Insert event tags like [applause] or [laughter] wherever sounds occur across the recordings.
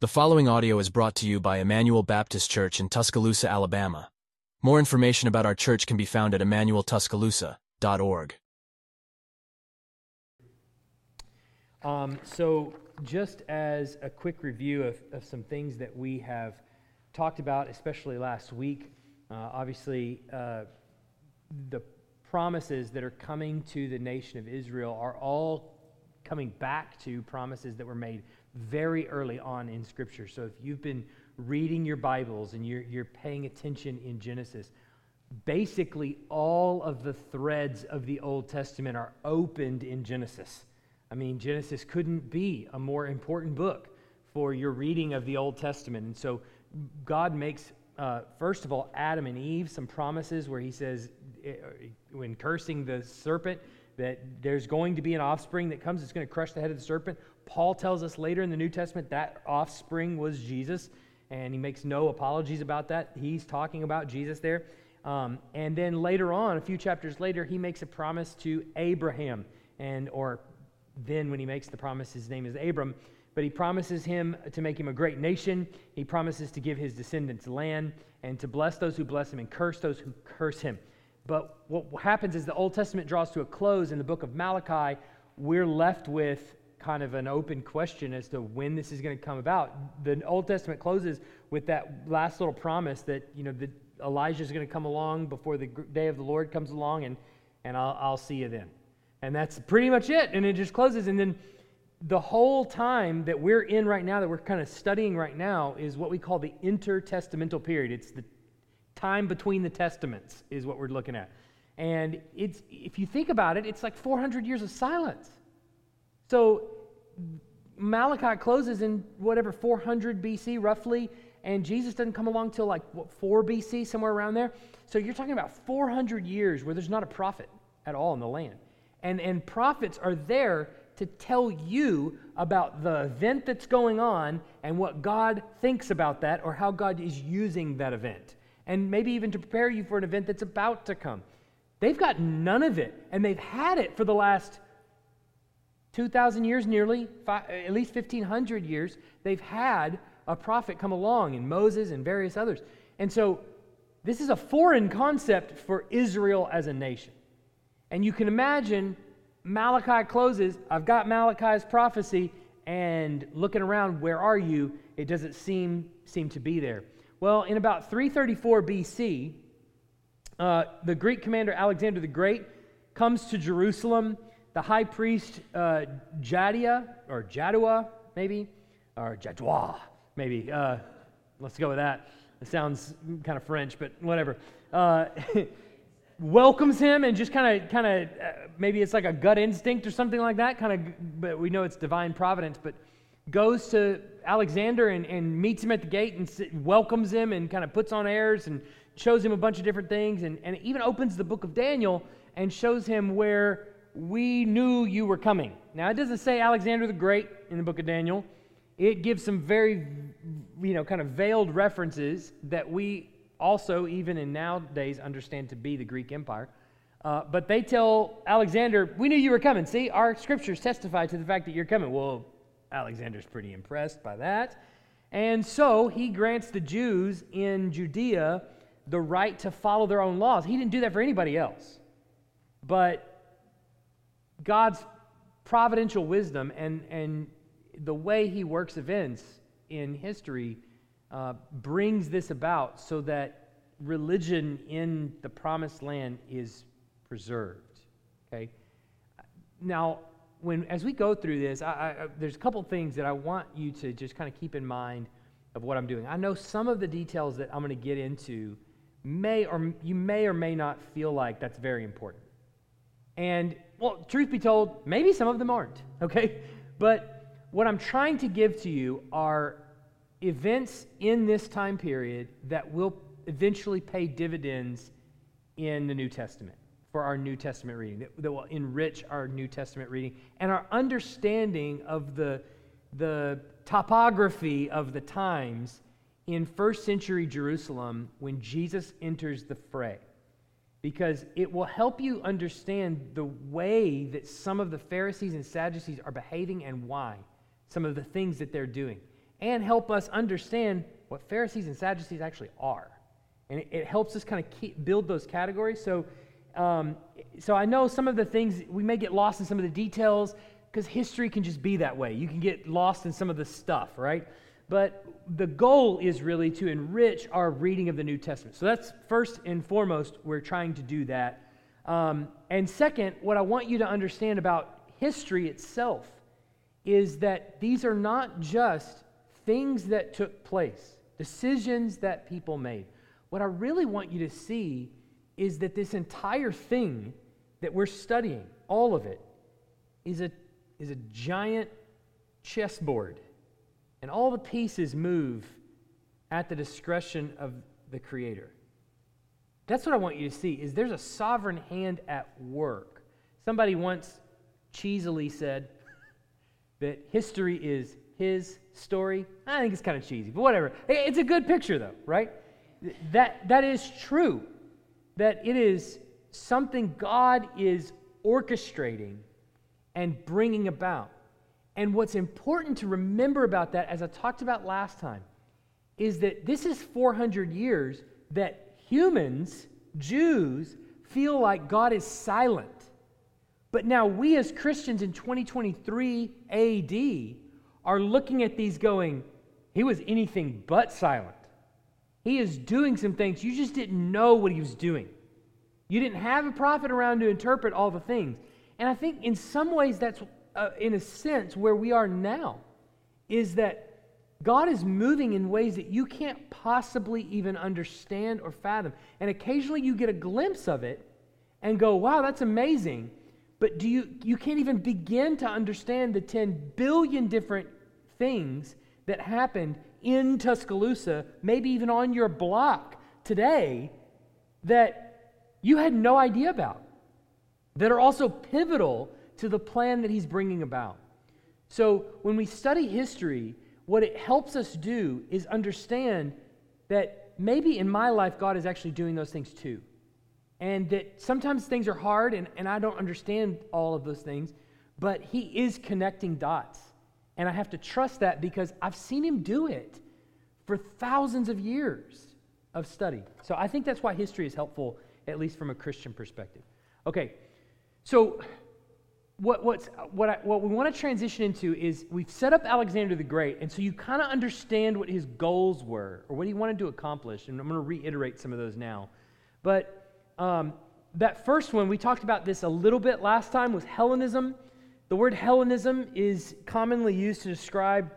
The following audio is brought to you by Emmanuel Baptist Church in Tuscaloosa, Alabama. More information about our church can be found at emmanueltuscaloosa.org. Um, so, just as a quick review of, of some things that we have talked about, especially last week, uh, obviously, uh, the promises that are coming to the nation of Israel are all coming back to promises that were made very early on in Scripture. So, if you've been reading your Bibles and you're, you're paying attention in Genesis, basically all of the threads of the Old Testament are opened in Genesis. I mean, Genesis couldn't be a more important book for your reading of the Old Testament. And so God makes, uh, first of all, Adam and Eve some promises where he says, eh, when cursing the serpent, that there's going to be an offspring that comes that's going to crush the head of the serpent. Paul tells us later in the New Testament that offspring was Jesus, and he makes no apologies about that. He's talking about Jesus there. Um, and then later on, a few chapters later, he makes a promise to Abraham, and or then when he makes the promise, his name is Abram. But he promises him to make him a great nation. He promises to give his descendants land and to bless those who bless him and curse those who curse him. But what happens is the Old Testament draws to a close in the book of Malachi. We're left with kind of an open question as to when this is going to come about. The Old Testament closes with that last little promise that, you know, that Elijah is going to come along before the day of the Lord comes along, and, and I'll, I'll see you then. And that's pretty much it. And it just closes. And then the whole time that we're in right now, that we're kind of studying right now, is what we call the intertestamental period. It's the time between the testaments, is what we're looking at. And it's, if you think about it, it's like 400 years of silence. So Malachi closes in whatever, 400 BC, roughly, and Jesus doesn't come along till like, what, 4 BC, somewhere around there. So you're talking about 400 years where there's not a prophet at all in the land. And, and prophets are there to tell you about the event that's going on and what God thinks about that or how God is using that event. And maybe even to prepare you for an event that's about to come. They've got none of it, and they've had it for the last 2,000 years nearly, at least 1,500 years. They've had a prophet come along, and Moses and various others. And so this is a foreign concept for Israel as a nation. And you can imagine Malachi closes. I've got Malachi's prophecy, and looking around, where are you? It doesn't seem, seem to be there. Well, in about 334 BC, uh, the Greek commander Alexander the Great comes to Jerusalem. The high priest uh, Jadia, or Jadua, maybe, or Jadua, maybe. Uh, let's go with that. It sounds kind of French, but whatever. Uh, [laughs] welcomes him and just kind of kind of uh, maybe it's like a gut instinct or something like that kind of but we know it's divine providence but goes to alexander and, and meets him at the gate and sit, welcomes him and kind of puts on airs and shows him a bunch of different things and, and even opens the book of daniel and shows him where we knew you were coming now it doesn't say alexander the great in the book of daniel it gives some very you know kind of veiled references that we also, even in nowadays, understand to be the Greek Empire. Uh, but they tell Alexander, We knew you were coming. See, our scriptures testify to the fact that you're coming. Well, Alexander's pretty impressed by that. And so he grants the Jews in Judea the right to follow their own laws. He didn't do that for anybody else. But God's providential wisdom and, and the way he works events in history uh, brings this about so that religion in the promised land is preserved. Okay? Now, when as we go through this, I, I, there's a couple things that I want you to just kind of keep in mind of what I'm doing. I know some of the details that I'm going to get into may or you may or may not feel like that's very important. And well, truth be told, maybe some of them aren't, [laughs] okay? But what I'm trying to give to you are events in this time period that will eventually pay dividends in the New Testament for our New Testament reading, that, that will enrich our New Testament reading and our understanding of the, the topography of the times in first century Jerusalem when Jesus enters the fray. Because it will help you understand the way that some of the Pharisees and Sadducees are behaving and why, some of the things that they're doing. and help us understand what Pharisees and Sadducees actually are. And it, it helps us kind of keep, build those categories. So, um, so I know some of the things, we may get lost in some of the details because history can just be that way. You can get lost in some of the stuff, right? But the goal is really to enrich our reading of the New Testament. So that's first and foremost, we're trying to do that. Um, and second, what I want you to understand about history itself is that these are not just things that took place, decisions that people made. What I really want you to see is that this entire thing that we're studying, all of it, is a, is a giant chessboard. And all the pieces move at the discretion of the Creator. That's what I want you to see is there's a sovereign hand at work. Somebody once cheesily said that history is his story. I think it's kind of cheesy, but whatever. It's a good picture though, right? That that is true. That it is something God is orchestrating and bringing about. And what's important to remember about that, as I talked about last time, is that this is 400 years that humans, Jews, feel like God is silent. But now we as Christians in 2023 AD are looking at these going, he was anything but silent. He is doing some things. You just didn't know what he was doing. You didn't have a prophet around to interpret all the things. And I think in some ways that's, uh, in a sense, where we are now, is that God is moving in ways that you can't possibly even understand or fathom. And occasionally you get a glimpse of it and go, wow, that's amazing. But do you, you can't even begin to understand the 10 billion different things that happened in Tuscaloosa, maybe even on your block today, that you had no idea about, that are also pivotal to the plan that he's bringing about. So when we study history, what it helps us do is understand that maybe in my life, God is actually doing those things too. And that sometimes things are hard and, and I don't understand all of those things, but He is connecting dots. And I have to trust that because I've seen Him do it for thousands of years of study. So I think that's why history is helpful, at least from a Christian perspective. Okay, so what, what's, what, I, what we want to transition into is we've set up Alexander the Great, and so you kind of understand what his goals were or what he wanted to accomplish, and I'm going to reiterate some of those now. But um, that first one, we talked about this a little bit last time, was Hellenism. The word Hellenism is commonly used to describe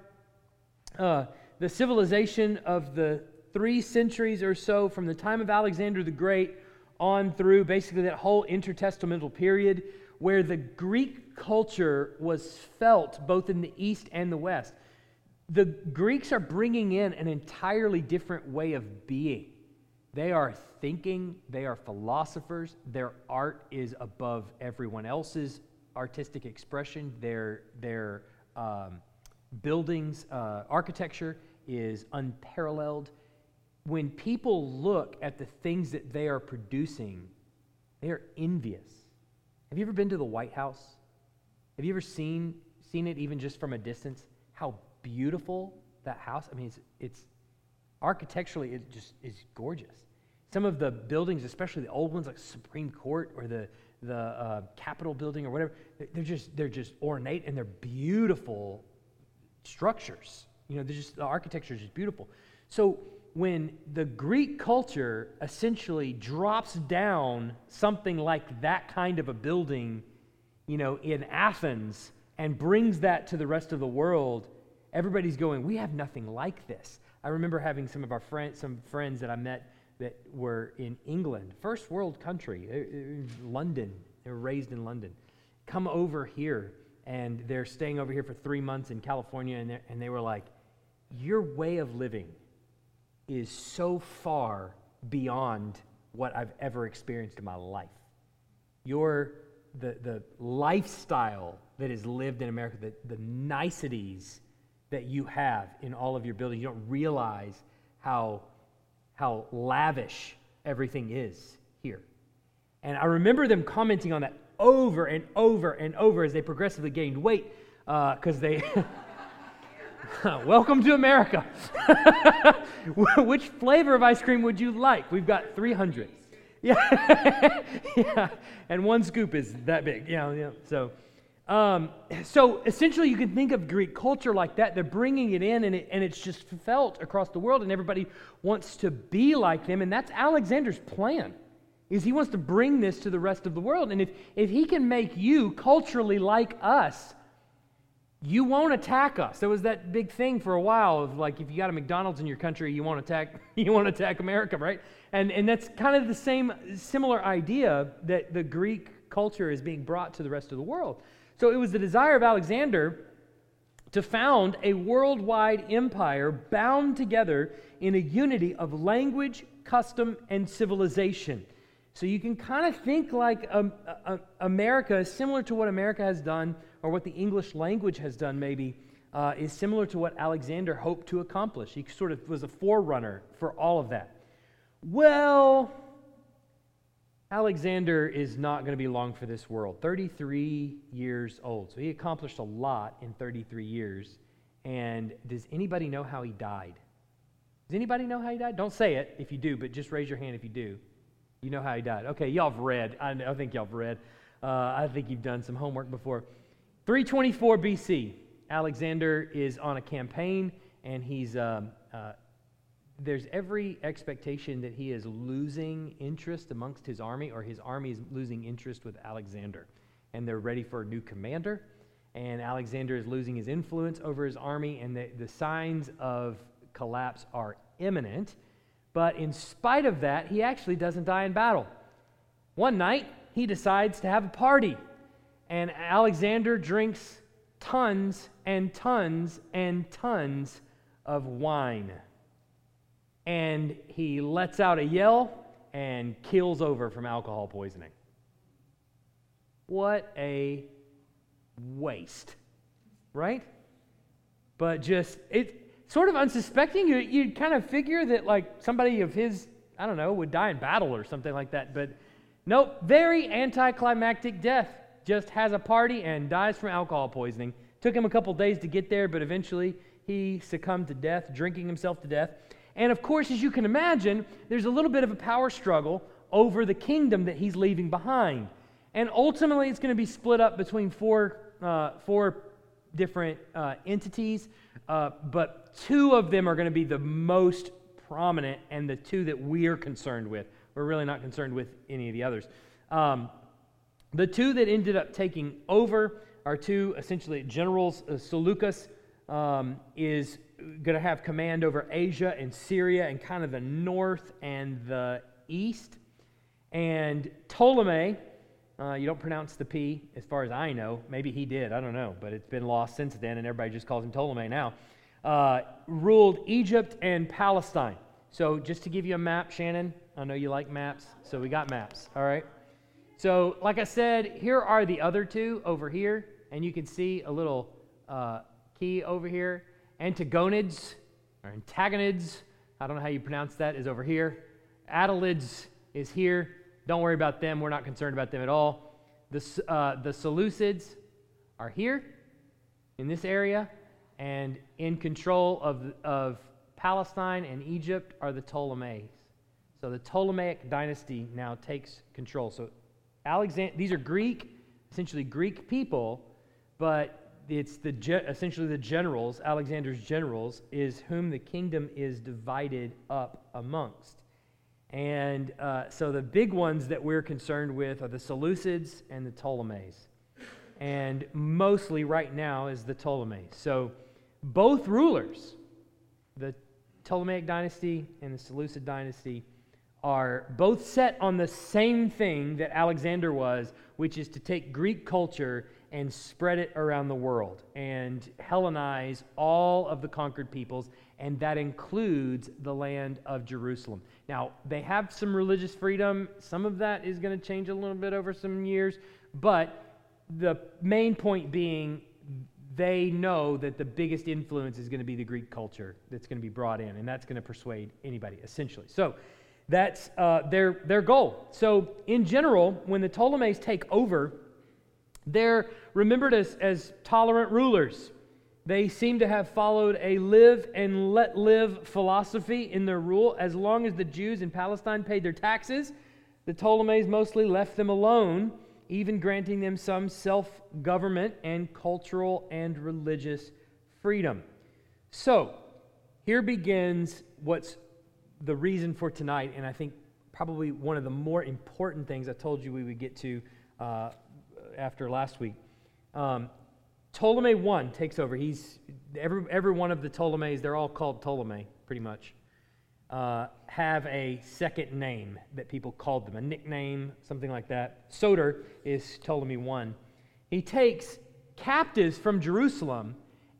uh, the civilization of the three centuries or so from the time of Alexander the Great on through basically that whole intertestamental period where the Greek culture was felt both in the East and the West. The Greeks are bringing in an entirely different way of being. They are thinking, they are philosophers, their art is above everyone else's artistic expression, their, their um, buildings, uh, architecture is unparalleled. When people look at the things that they are producing, they are envious. Have you ever been to the White House? Have you ever seen, seen it even just from a distance? How beautiful that house. I mean, it's, it's architecturally, it just is gorgeous. Some of the buildings, especially the old ones like Supreme Court or the, the uh, Capitol building or whatever, they're just, they're just ornate and they're beautiful structures. You know, they're just, the architecture is just beautiful. So when the Greek culture essentially drops down something like that kind of a building, you know, in Athens and brings that to the rest of the world, everybody's going, we have nothing like this. I remember having some of our friends, some friends that I met that were in England, first world country, uh, uh, London. They were raised in London. Come over here, and they're staying over here for three months in California, and, and they were like, your way of living is so far beyond what I've ever experienced in my life. Your the, the lifestyle that is lived in America, the, the niceties that you have in all of your buildings, you don't realize how, how lavish everything is here. And I remember them commenting on that over and over and over as they progressively gained weight because uh, they. [laughs] [laughs] Welcome to America. [laughs] Which flavor of ice cream would you like? We've got 300. [laughs] Yeah. yeah. And one scoop is that big. Yeah. yeah. So, um, so essentially, you can think of Greek culture like that. They're bringing it in, and, it, and it's just felt across the world, and everybody wants to be like them. And that's Alexander's plan. Is he wants to bring this to the rest of the world. And if, if he can make you culturally like us, you won't attack us. There was that big thing for a while of like, if you got a McDonald's in your country, you won't attack, [laughs] you won't attack America, right? And, and that's kind of the same similar idea that the Greek culture is being brought to the rest of the world. So it was the desire of Alexander to found a worldwide empire bound together in a unity of language, custom, and civilization. So you can kind of think like um, uh, America, similar to what America has done or what the English language has done, maybe, uh, is similar to what Alexander hoped to accomplish. He sort of was a forerunner for all of that. Well, Alexander is not going to be long for this world. 33 years old. So he accomplished a lot in 33 years. And does anybody know how he died? Does anybody know how he died? Don't say it if you do, but just raise your hand if you do. You know how he died. Okay, y'all have read. I, I think y'all have read. Uh, I think you've done some homework before. 324 BC, Alexander is on a campaign, and he's um, uh, there's every expectation that he is losing interest amongst his army, or his army is losing interest with Alexander, and they're ready for a new commander. And Alexander is losing his influence over his army, and the, the signs of collapse are imminent. But in spite of that, he actually doesn't die in battle. One night, he decides to have a party and Alexander drinks tons and tons and tons of wine. And he lets out a yell and kills over from alcohol poisoning. What a waste, right? But just, it's sort of unsuspecting. You, you'd kind of figure that, like, somebody of his, I don't know, would die in battle or something like that. But nope, very anticlimactic death just has a party and dies from alcohol poisoning. Took him a couple days to get there, but eventually he succumbed to death, drinking himself to death. And of course, as you can imagine, there's a little bit of a power struggle over the kingdom that he's leaving behind. And ultimately, it's going to be split up between four, uh, four different uh, entities, uh, but two of them are going to be the most prominent and the two that we're concerned with. We're really not concerned with any of the others. Um, the two that ended up taking over are two essentially generals. Uh, Seleucus um, is going to have command over Asia and Syria and kind of the north and the east. And Ptolemy, uh, you don't pronounce the P as far as I know. Maybe he did. I don't know. But it's been lost since then, and everybody just calls him Ptolemy now. Uh, ruled Egypt and Palestine. So, just to give you a map, Shannon, I know you like maps, so we got maps, all right? So, like I said, here are the other two over here, and you can see a little uh, key over here. Antagonids, or antagonids, I don't know how you pronounce that, is over here. Adelids is here. Don't worry about them. We're not concerned about them at all. The, uh, the Seleucids are here in this area, and in control of, of Palestine and Egypt are the Ptolemies. So the Ptolemaic dynasty now takes control. So Alexander, these are Greek, essentially Greek people, but it's the essentially the generals, Alexander's generals, is whom the kingdom is divided up amongst. And uh, so the big ones that we're concerned with are the Seleucids and the Ptolemies. And mostly right now is the Ptolemies. So both rulers, the Ptolemaic dynasty and the Seleucid dynasty, are both set on the same thing that Alexander was, which is to take Greek culture and spread it around the world and Hellenize all of the conquered peoples, and that includes the land of Jerusalem. Now, they have some religious freedom. Some of that is going to change a little bit over some years, but the main point being they know that the biggest influence is going to be the Greek culture that's going to be brought in, and that's going to persuade anybody, essentially. So, that's uh, their, their goal. So, in general, when the Ptolemies take over, they're remembered as, as tolerant rulers. They seem to have followed a live and let live philosophy in their rule. As long as the Jews in Palestine paid their taxes, the Ptolemies mostly left them alone, even granting them some self government and cultural and religious freedom. So, here begins what's the reason for tonight, and I think probably one of the more important things I told you we would get to uh, after last week. Um, Ptolemy I takes over. He's every, every one of the Ptolemies, they're all called Ptolemy, pretty much, uh, have a second name that people called them, a nickname, something like that. Soter is Ptolemy I. He takes captives from Jerusalem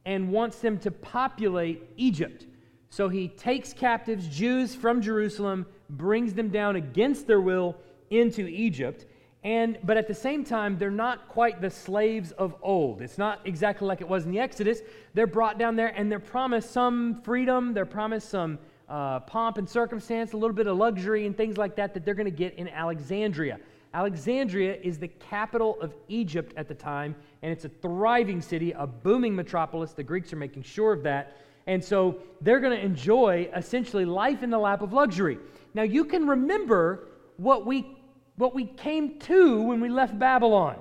and wants them to populate Egypt. So he takes captives, Jews from Jerusalem, brings them down against their will into Egypt. And, but at the same time, they're not quite the slaves of old. It's not exactly like it was in the Exodus. They're brought down there and they're promised some freedom, they're promised some uh, pomp and circumstance, a little bit of luxury and things like that that they're going to get in Alexandria. Alexandria is the capital of Egypt at the time, and it's a thriving city, a booming metropolis. The Greeks are making sure of that. And so they're going to enjoy essentially life in the lap of luxury. Now, you can remember what we, what we came to when we left Babylon.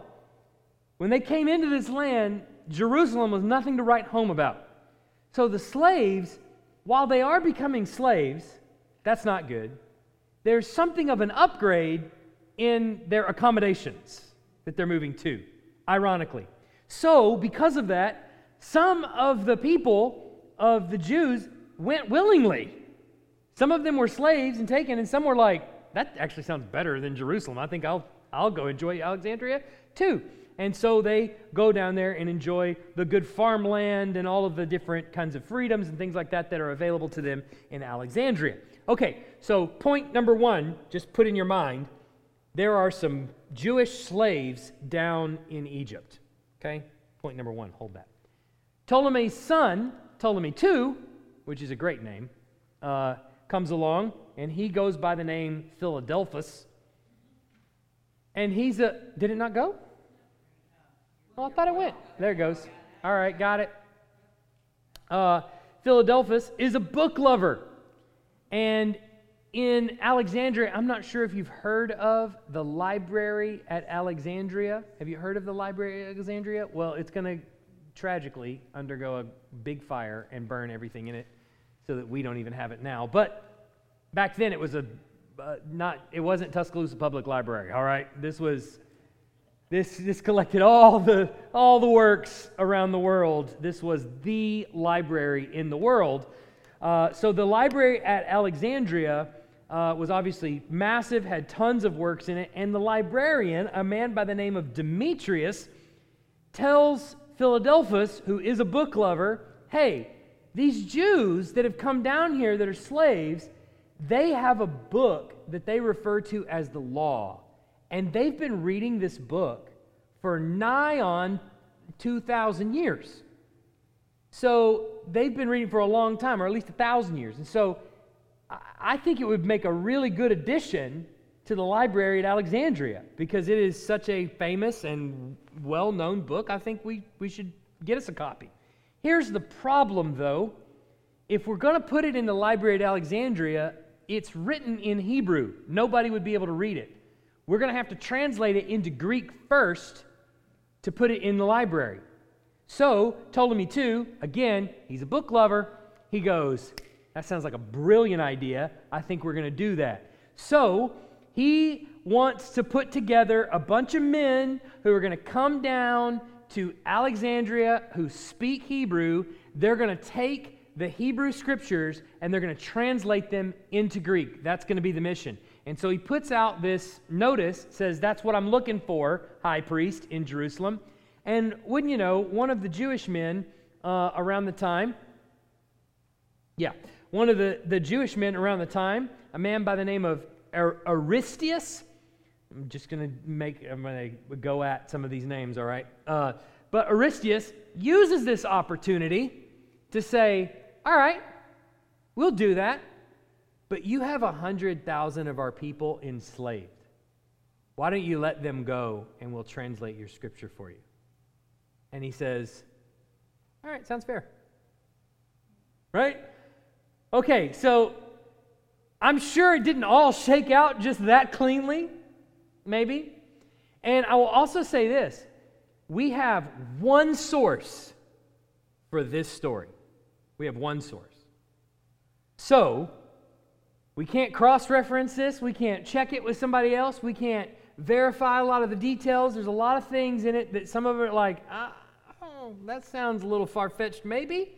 When they came into this land, Jerusalem was nothing to write home about. So the slaves, while they are becoming slaves, that's not good. There's something of an upgrade in their accommodations that they're moving to, ironically. So, because of that, some of the people of the Jews went willingly. Some of them were slaves and taken, and some were like, that actually sounds better than Jerusalem. I think I'll, I'll go enjoy Alexandria too. And so they go down there and enjoy the good farmland and all of the different kinds of freedoms and things like that that are available to them in Alexandria. Okay, so point number one, just put in your mind there are some Jewish slaves down in Egypt. Okay? Point number one, hold that. Ptolemy's son, Ptolemy II, which is a great name, uh, comes along and he goes by the name Philadelphus. And he's a. Did it not go? Oh, I thought it went. There it goes. All right, got it. Uh, Philadelphus is a book lover. And in Alexandria, I'm not sure if you've heard of the library at Alexandria. Have you heard of the library at Alexandria? Well, it's going to tragically undergo a big fire and burn everything in it so that we don't even have it now. But back then it was a uh, not it wasn't Tuscaloosa Public Library, all right? This was this this collected all the all the works around the world. This was the library in the world. Uh, so the library at Alexandria uh, was obviously massive, had tons of works in it, and the librarian, a man by the name of Demetrius, tells Philadelphus, who is a book lover, hey, these Jews that have come down here that are slaves, they have a book that they refer to as the law. And they've been reading this book for nigh on 2,000 years. So they've been reading for a long time, or at least a thousand years. And so I think it would make a really good addition to the library at Alexandria because it is such a famous and well known book. I think we, we should get us a copy. Here's the problem, though. If we're going to put it in the library at Alexandria, it's written in Hebrew. Nobody would be able to read it. We're going to have to translate it into Greek first to put it in the library. So, Ptolemy II, again, he's a book lover. He goes, that sounds like a brilliant idea. I think we're going to do that. So, he wants to put together a bunch of men who are going to come down to Alexandria who speak Hebrew. They're going to take the Hebrew scriptures and they're going to translate them into Greek. That's going to be the mission. And so he puts out this notice, says, That's what I'm looking for, high priest in Jerusalem. And wouldn't you know, one of the Jewish men uh, around the time, yeah, one of the, the Jewish men around the time, a man by the name of Aristeas. I'm just going to make, I'm going to go at some of these names, all right? Uh, but Aristeas uses this opportunity to say, all right, we'll do that, but you have a 100,000 of our people enslaved. Why don't you let them go and we'll translate your scripture for you? And he says, All right, sounds fair. Right? Okay, so I'm sure it didn't all shake out just that cleanly, maybe. And I will also say this we have one source for this story. We have one source. So, we can't cross reference this. We can't check it with somebody else. We can't verify a lot of the details. There's a lot of things in it that some of it are like, ah, oh, that sounds a little far fetched, maybe.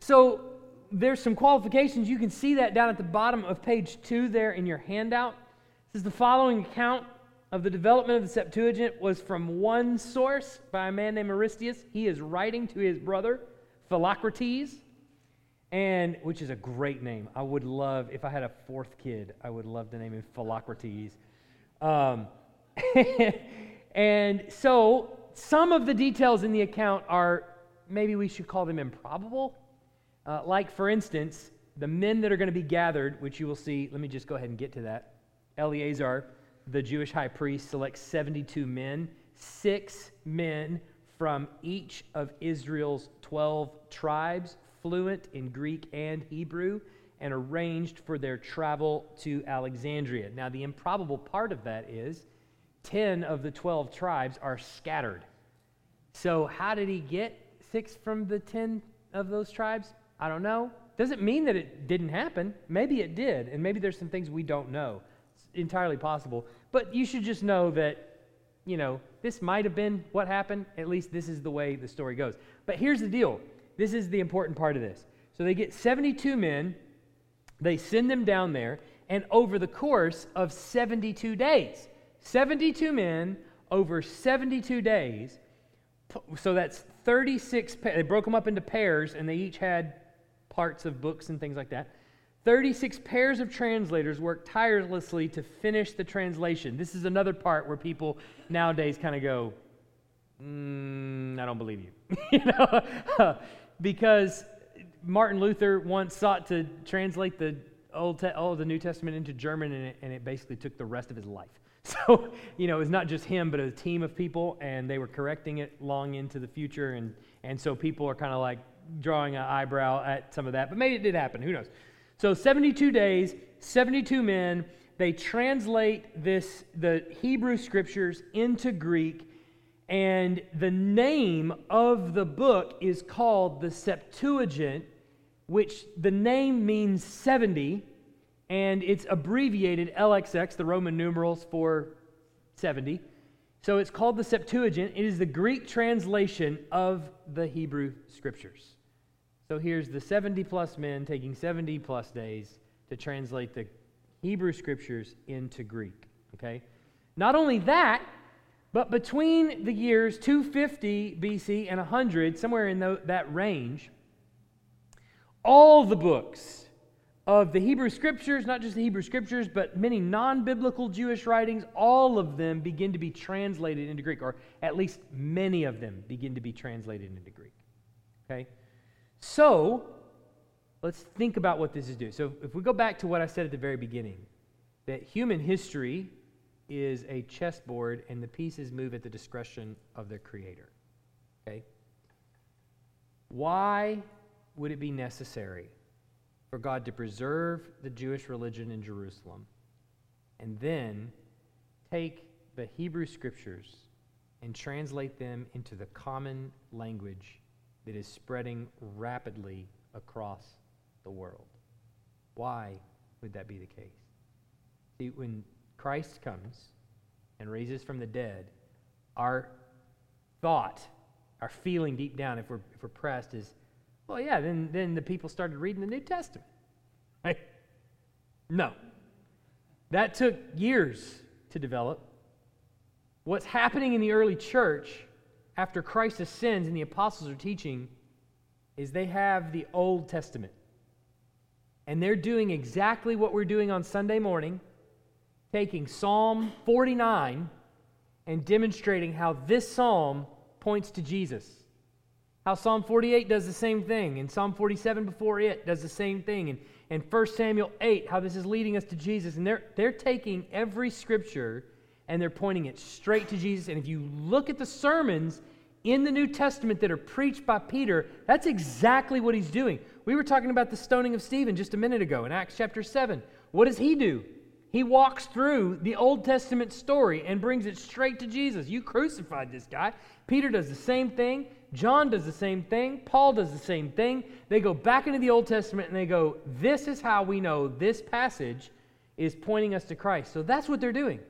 So, there's some qualifications. You can see that down at the bottom of page two there in your handout. Is the following account of the development of the Septuagint was from one source by a man named Aristeas. He is writing to his brother, Philocrates, and which is a great name. I would love, if I had a fourth kid, I would love to name him Philocrates. Um, [laughs] and so some of the details in the account are maybe we should call them improbable uh, like, for instance, the men that are going to be gathered, which you will see, let me just go ahead and get to that. Eleazar, the Jewish high priest, selects 72 men, six men from each of Israel's 12 tribes, fluent in Greek and Hebrew, and arranged for their travel to Alexandria. Now, the improbable part of that is 10 of the 12 tribes are scattered. So, how did he get six from the 10 of those tribes? I don't know. Doesn't mean that it didn't happen. Maybe it did, and maybe there's some things we don't know. It's entirely possible. But you should just know that, you know, this might have been what happened. At least this is the way the story goes. But here's the deal this is the important part of this. So they get 72 men, they send them down there, and over the course of 72 days, 72 men over 72 days, so that's 36, they broke them up into pairs, and they each had parts of books and things like that. 36 pairs of translators worked tirelessly to finish the translation. This is another part where people nowadays kind of go, mm, I don't believe you. [laughs] you know? [laughs] because Martin Luther once sought to translate the Old, Te- the New Testament into German, and it, and it basically took the rest of his life. [laughs] So, you know, it's not just him, but a team of people, and they were correcting it long into the future. And, and so people are kind of like, drawing an eyebrow at some of that, but maybe it did happen. Who knows? So 72 days, 72 men. They translate this the Hebrew scriptures into Greek, and the name of the book is called the Septuagint, which the name means 70, and it's abbreviated LXX, the Roman numerals for 70. So it's called the Septuagint. It is the Greek translation of the Hebrew scriptures. So here's the 70 plus men taking 70 plus days to translate the Hebrew scriptures into Greek. Okay? Not only that, but between the years 250 BC and 100, somewhere in the, that range, all the books of the Hebrew scriptures, not just the Hebrew scriptures, but many non biblical Jewish writings, all of them begin to be translated into Greek, or at least many of them begin to be translated into Greek. Okay? So, let's think about what this is doing. So, if we go back to what I said at the very beginning, that human history is a chessboard and the pieces move at the discretion of their creator. Okay? Why would it be necessary for God to preserve the Jewish religion in Jerusalem and then take the Hebrew scriptures and translate them into the common language that is spreading rapidly across the world. Why would that be the case? See, when Christ comes and raises from the dead, our thought, our feeling deep down, if we're, if we're pressed, is, well, yeah, then, then the people started reading the New Testament. [laughs] Right? No. That took years to develop. What's happening in the early church after Christ ascends and the apostles are teaching is they have the Old Testament. And they're doing exactly what we're doing on Sunday morning, taking Psalm 49 and demonstrating how this psalm points to Jesus. How Psalm 48 does the same thing, and Psalm 47 before it does the same thing, and, and 1 Samuel 8, how this is leading us to Jesus. And they're, they're taking every scripture and they're pointing it straight to Jesus. And if you look at the sermons in the New Testament that are preached by Peter, that's exactly what he's doing. We were talking about the stoning of Stephen just a minute ago in Acts chapter 7. What does he do? He walks through the Old Testament story and brings it straight to Jesus. You crucified this guy. Peter does the same thing. John does the same thing. Paul does the same thing. They go back into the Old Testament and they go, This is how we know this passage is pointing us to Christ. So that's what they're doing.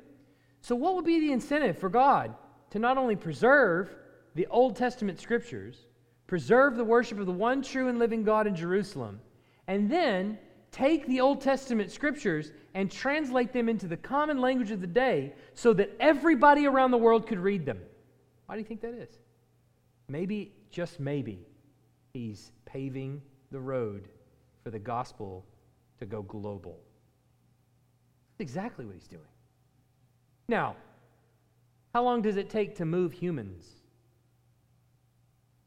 So, what would be the incentive for God to not only preserve the Old Testament scriptures, preserve the worship of the one true and living God in Jerusalem, and then take the Old Testament scriptures and translate them into the common language of the day so that everybody around the world could read them? Why do you think that is? Maybe, just maybe, he's paving the road for the gospel to go global. That's exactly what he's doing. Now, how long does it take to move humans?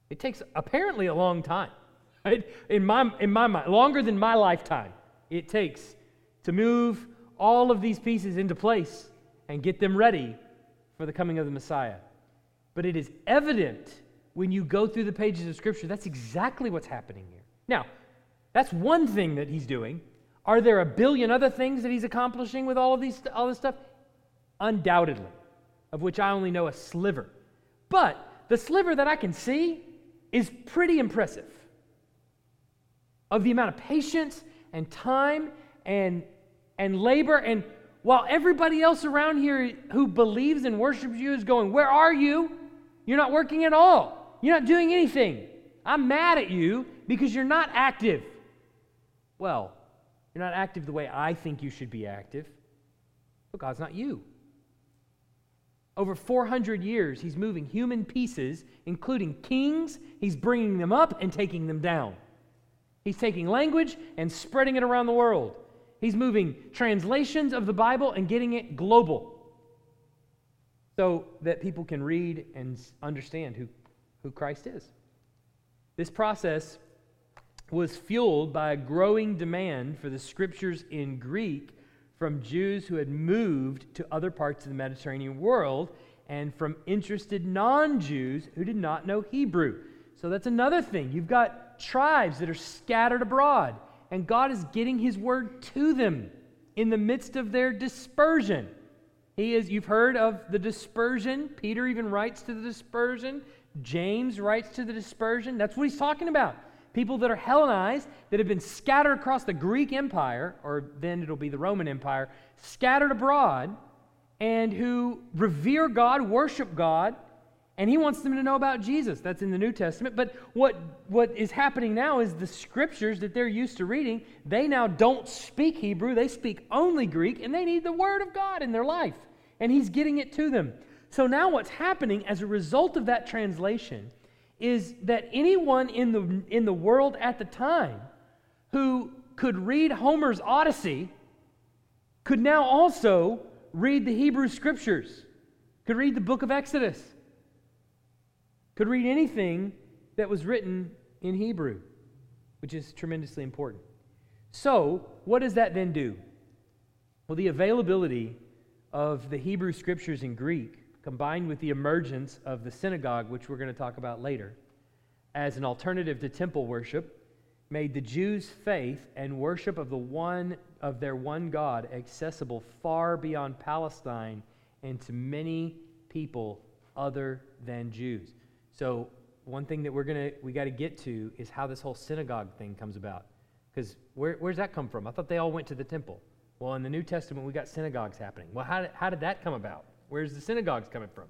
It takes apparently a long time. [laughs] Right? In, my, in my mind, longer than my lifetime, it takes to move all of these pieces into place and get them ready for the coming of the Messiah. But it is evident when you go through the pages of Scripture, that's exactly what's happening here. Now, that's one thing that he's doing. Are there a billion other things that he's accomplishing with all of these all this stuff? Undoubtedly, of which I only know a sliver. But the sliver that I can see is pretty impressive. Of the amount of patience and time and and labor and while everybody else around here who believes and worships you is going, Where are you? You're not working at all. You're not doing anything. I'm mad at you because you're not active. Well, you're not active the way I think you should be active. But God's not you. Over 400 years, he's moving human pieces, including kings. He's bringing them up and taking them down. He's taking language and spreading it around the world. He's moving translations of the Bible and getting it global so that people can read and understand who who Christ is. This process was fueled by a growing demand for the scriptures in Greek from Jews who had moved to other parts of the Mediterranean world and from interested non Jews who did not know Hebrew. So that's another thing. You've got tribes that are scattered abroad, and God is getting his word to them in the midst of their dispersion. He is, you've heard of the dispersion. Peter even writes to the dispersion. James writes to the dispersion. That's what he's talking about. People that are Hellenized, that have been scattered across the Greek Empire, or then it'll be the Roman Empire, scattered abroad, and who revere God, worship God, and he wants them to know about Jesus. That's in the New Testament. But what, what is happening now is the scriptures that they're used to reading, they now don't speak Hebrew, they speak only Greek, and they need the Word of God in their life. And he's getting it to them. So now what's happening as a result of that translation is that anyone in the, in the world at the time who could read Homer's Odyssey could now also read the Hebrew scriptures, could read the book of Exodus, could read anything that was written in Hebrew, which is tremendously important. So, what does that then do? Well, the availability of the Hebrew scriptures in Greek combined with the emergence of the synagogue, which we're going to talk about later, as an alternative to temple worship, made the Jews' faith and worship of the one of their one God accessible far beyond Palestine and to many people other than Jews. So, one thing that we're gonna we got to get to is how this whole synagogue thing comes about. Because where, where's that come from? I thought they all went to the temple. Well, in the New Testament, we got synagogues happening. Well, how did, how did that come about? Where's the synagogues coming from?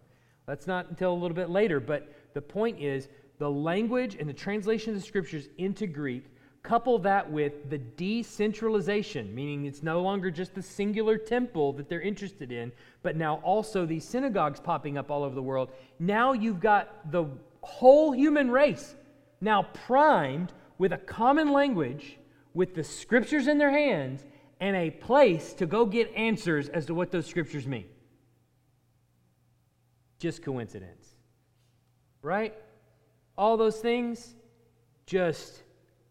That's not until a little bit later, but the point is the language and the translation of the scriptures into Greek, couple that with the decentralization, meaning it's no longer just the singular temple that they're interested in, but now also these synagogues popping up all over the world. Now you've got the whole human race now primed with a common language, with the scriptures in their hands, and a place to go get answers as to what those scriptures mean just coincidence. Right? All those things, just,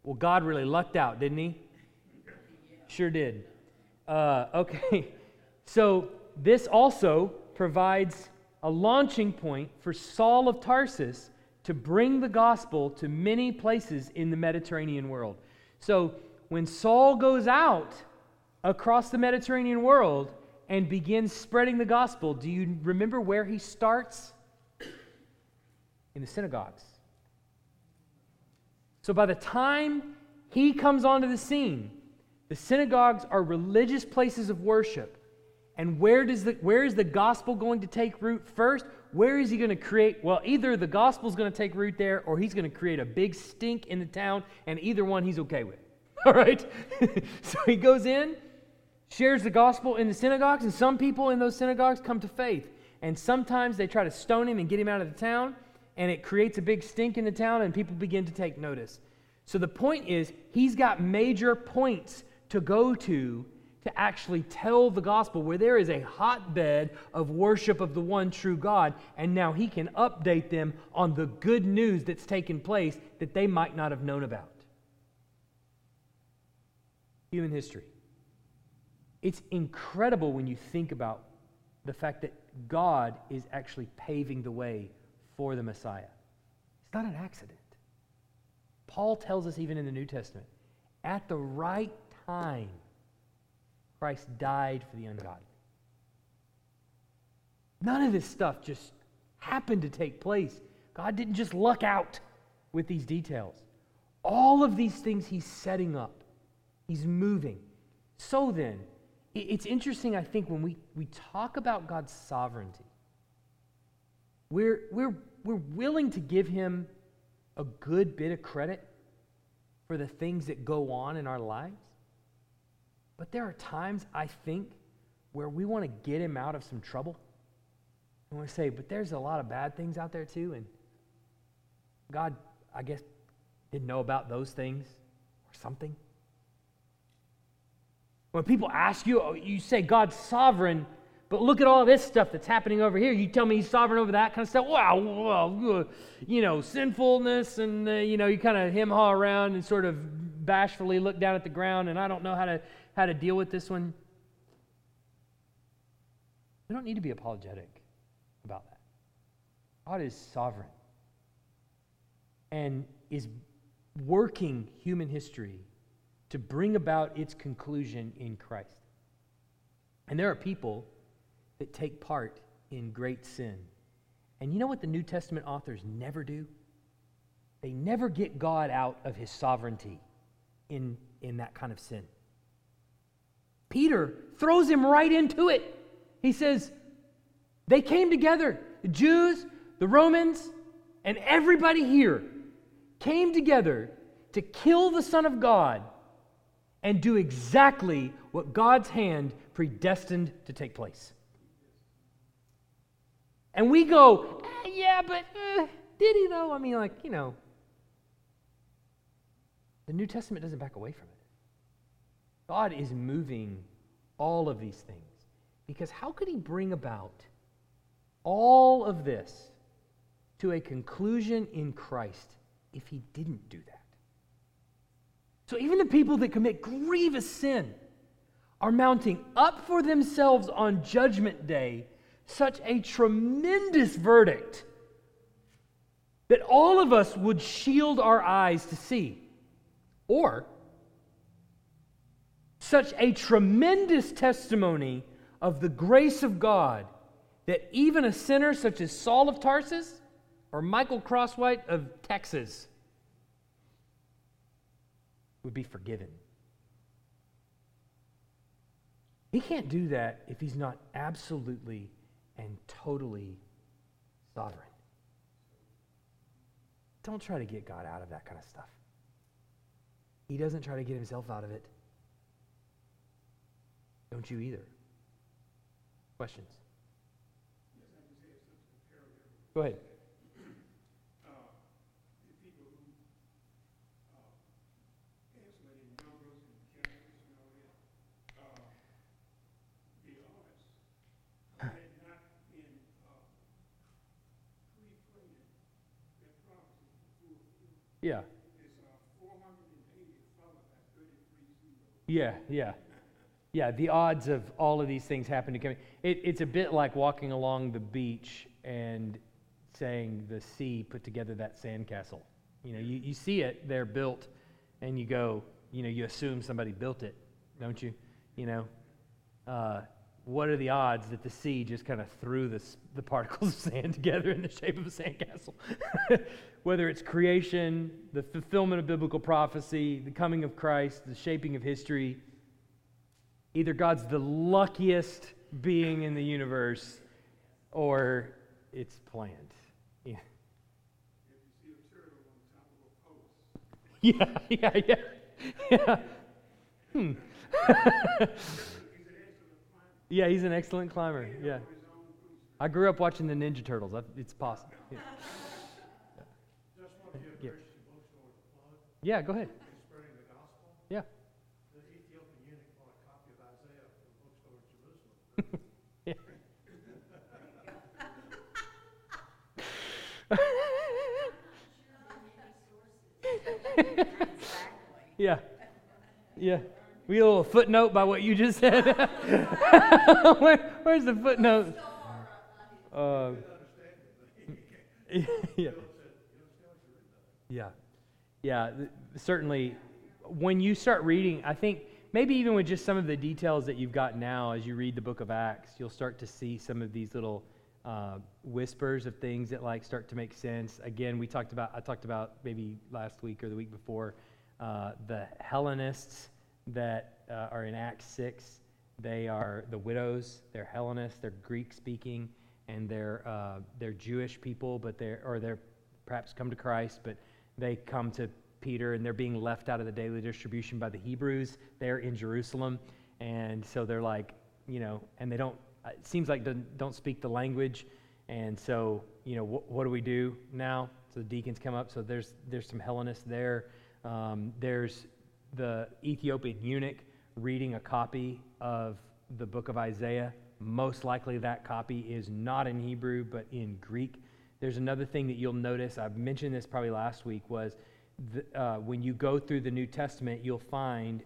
well, God really lucked out, didn't He? Sure did. Uh, okay, [laughs] so this also provides a launching point for Saul of Tarsus to bring the gospel to many places in the Mediterranean world. So when Saul goes out across the Mediterranean world and begins spreading the gospel, do you remember where he starts? In the synagogues. So by the time he comes onto the scene, the synagogues are religious places of worship. And where, does the, where is the gospel going to take root first? Where is he going to create? Well, either the gospel is going to take root there or he's going to create a big stink in the town, and either one he's okay with. [laughs] All right? [laughs] so he goes in, shares the gospel in the synagogues, and some people in those synagogues come to faith. And sometimes they try to stone him and get him out of the town, and it creates a big stink in the town, and people begin to take notice. So the point is, he's got major points to go to to actually tell the gospel where there is a hotbed of worship of the one true God, and now he can update them on the good news that's taken place that they might not have known about. Human history. It's incredible when you think about the fact that God is actually paving the way for the Messiah. It's not an accident. Paul tells us, even in the New Testament, at the right time, Christ died for the ungodly. None of this stuff just happened to take place. God didn't just luck out with these details. All of these things he's setting up, he's moving. So then, it's interesting, I think, when we, we talk about God's sovereignty, we're, we're, we're willing to give him a good bit of credit for the things that go on in our lives. But there are times, I think, where we want to get him out of some trouble. Want to say, but there's a lot of bad things out there too. And God, I guess, didn't know about those things or something. When people ask you, oh, you say God's sovereign, but look at all this stuff that's happening over here. You tell me he's sovereign over that kind of stuff. Wow, well, you know, sinfulness, and uh, you know, you kind of hem haw around and sort of bashfully look down at the ground, and I don't know how to how to deal with this one. We don't need to be apologetic about that. God is sovereign and is working human history to bring about its conclusion in Christ. And there are people that take part in great sin. And you know what the New Testament authors never do? They never get God out of his sovereignty in, in that kind of sin. Peter throws him right into it. He says, They came together, the Jews, the Romans, and everybody here came together to kill the Son of God and do exactly what God's hand predestined to take place. And we go, eh, yeah, but eh, did he though? I mean, like, you know, the New Testament doesn't back away from it. God is moving all of these things. Because how could he bring about all of this to a conclusion in Christ if he didn't do that? So even the people that commit grievous sin are mounting up for themselves on Judgment Day such a tremendous verdict that all of us would shield our eyes to see. Or such a tremendous testimony of the grace of God that even a sinner such as Saul of Tarsus or Michael Crosswhite of Texas would be forgiven. He can't do that if he's not absolutely and totally sovereign. Don't try to get God out of that kind of stuff. He doesn't try to get himself out of it. Don't you either? Questions? Go ahead. Yeah. Yeah, yeah. Yeah, the odds of all of these things happening. It, it's a bit like walking along the beach and saying the sea put together that sandcastle. You know, you, you see it, they're built, and you go, you know, you assume somebody built it, don't you? You know, uh, what are the odds that the sea just kind of threw this, the [laughs] particles of sand together in the shape of a sandcastle? [laughs] Whether it's creation, the fulfillment of biblical prophecy, the coming of Christ, the shaping of history, either God's the luckiest being in the universe or it's planned. Yeah. Yeah, yeah, yeah. Hmm. [laughs] yeah, he's an excellent climber. Yeah. I grew up watching the Ninja Turtles. It's possible. Yeah. Yeah, go ahead. Yeah. The Ethiopian eunuch bought a copy of Isaiah from the bookstore in Jerusalem. [laughs] [laughs] yeah. Yeah. We a little footnote by what you just said. [laughs] Where, where's the footnote? Uh, yeah. Yeah. Yeah. Certainly, when you start reading, I think maybe even with just some of the details that you've got now as you read the book of Acts, you'll start to see some of these little uh, whispers of things that like start to make sense. Again, we talked about I talked about maybe last week or the week before uh, the Hellenists that uh, are in Acts six. They are the widows. They're Hellenists. They're Greek speaking, and they're uh, they're Jewish people, but they're or they're perhaps come to Christ, but they come to Peter and they're being left out of the daily distribution by the Hebrews. They're in Jerusalem, and so they're like you know, and they don't it seems like they don't speak the language. And so, you know, wh- what do we do now? So the deacons come up. So there's, there's some Hellenists there. Um, there's the Ethiopian eunuch reading a copy of the book of Isaiah. Most likely that copy is not in Hebrew, but in Greek. There's another thing that you'll notice. I've mentioned this probably last week was the, uh, when you go through the New Testament, you'll find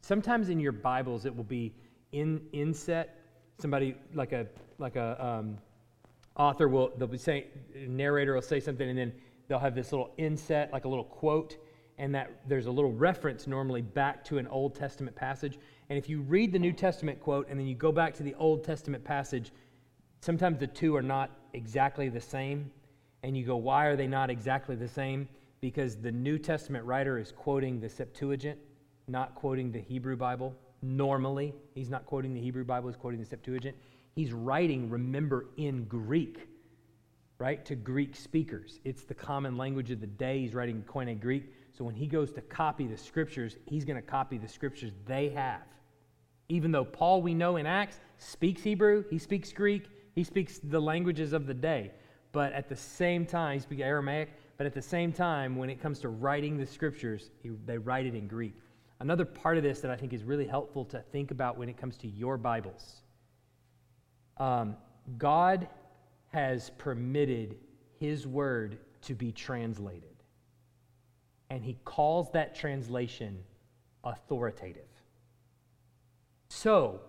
sometimes in your Bibles it will be in inset somebody like a like a um, author will they'll be saying narrator will say something and then they'll have this little inset like a little quote and that there's a little reference normally back to an old testament passage and if you read the new testament quote and then you go back to the old testament passage sometimes the two are not exactly the same and you go why are they not exactly the same because the new testament writer is quoting the septuagint not quoting the hebrew bible normally. He's not quoting the Hebrew Bible, he's quoting the Septuagint. He's writing, remember, in Greek, right, to Greek speakers. It's the common language of the day. He's writing Koine Greek. So when he goes to copy the scriptures, he's going to copy the scriptures they have. Even though Paul, we know in Acts, speaks Hebrew, he speaks Greek, he speaks the languages of the day. But at the same time, he speaks Aramaic, but at the same time, when it comes to writing the scriptures, he, they write it in Greek. Another part of this that I think is really helpful to think about when it comes to your Bibles um, God has permitted His Word to be translated, and He calls that translation authoritative. So,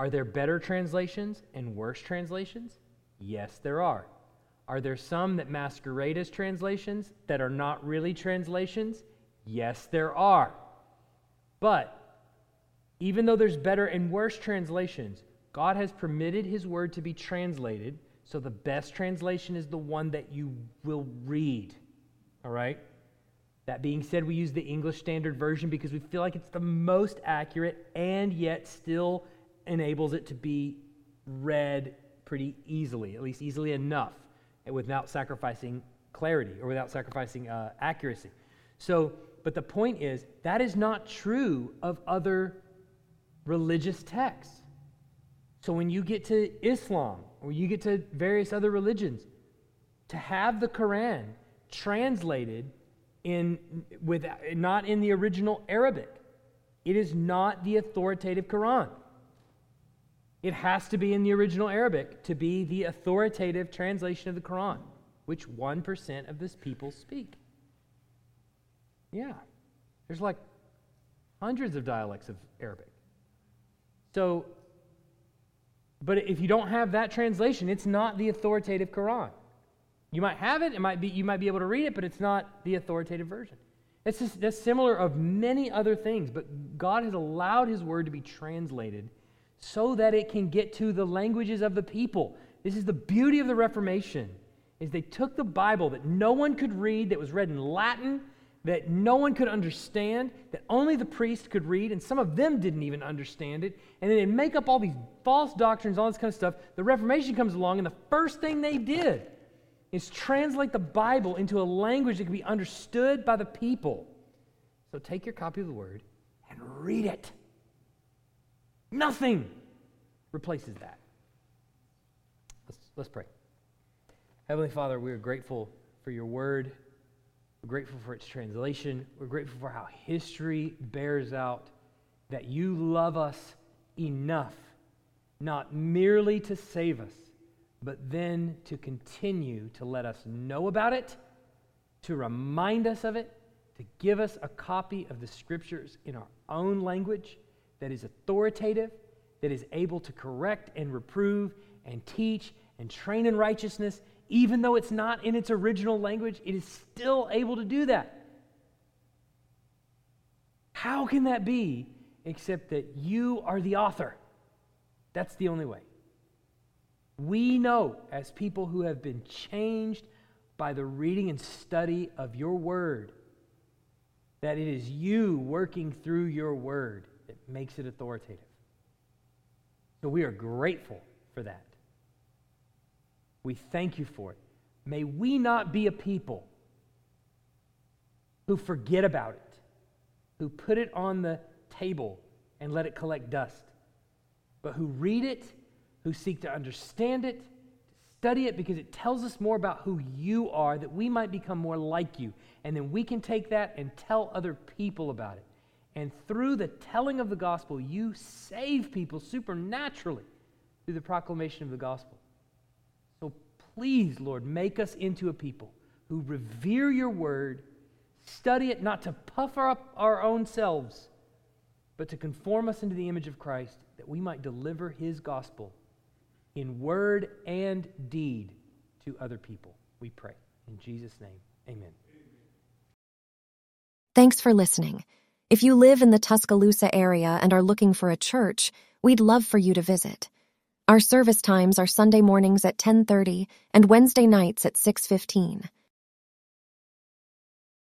are there better translations and worse translations? Yes, there are. Are there some that masquerade as translations that are not really translations? Yes, there are. But even though there's better and worse translations, God has permitted His word to be translated, so the best translation is the one that you will read. All right? That being said, we use the English Standard Version because we feel like it's the most accurate and yet still enables it to be read pretty easily, at least easily enough, without sacrificing clarity or without sacrificing uh, accuracy. So, but the point is, that is not true of other religious texts. So when you get to Islam or you get to various other religions, to have the Quran translated in with not in the original Arabic, it is not the authoritative Quran. It has to be in the original Arabic to be the authoritative translation of the Quran, which 1% of this people speak. Yeah. There's like hundreds of dialects of Arabic. So, but if you don't have that translation, it's not the authoritative Quran. You might have it, it might be, you might be able to read it, but it's not the authoritative version. It's just, that's similar of many other things, but God has allowed His word to be translated so that it can get to the languages of the people. This is the beauty of the Reformation, is they took the Bible that no one could read, that was read in Latin, that no one could understand, that only the priest could read, and some of them didn't even understand it, and then they make up all these false doctrines, all this kind of stuff. The Reformation comes along, and the first thing they did is translate the Bible into a language that can be understood by the people. So take your copy of the Word and read it. Nothing replaces that. Let's, let's pray. Heavenly Father, we are grateful for your Word. We're grateful for its translation. We're grateful for how history bears out that you love us enough, not merely to save us but then to continue to let us know about it, to remind us of it, to give us a copy of the scriptures in our own language that is authoritative, that is able to correct and reprove and teach and train in righteousness, even though it's not in its original language, it is still able to do that. How can that be except that you are the author? That's the only way. We know, as people who have been changed by the reading and study of your word, that it is you working through your word makes it authoritative. So we are grateful for that. We thank you for it. May we not be a people who forget about it, who put it on the table and let it collect dust, but who read it who seek to understand it, study it, because it tells us more about who you are, that we might become more like you. And then we can take that and tell other people about it. And through the telling of the gospel, you save people supernaturally through the proclamation of the gospel. So please, Lord, make us into a people who revere your word, study it not to puff up our own selves, but to conform us into the image of Christ, that we might deliver his gospel in word and deed to other people. We pray. In Jesus' name, amen. Thanks for listening. If you live in the Tuscaloosa area and are looking for a church, we'd love for you to visit. Our service times are Sunday mornings at 10:30 and Wednesday nights at 6:15.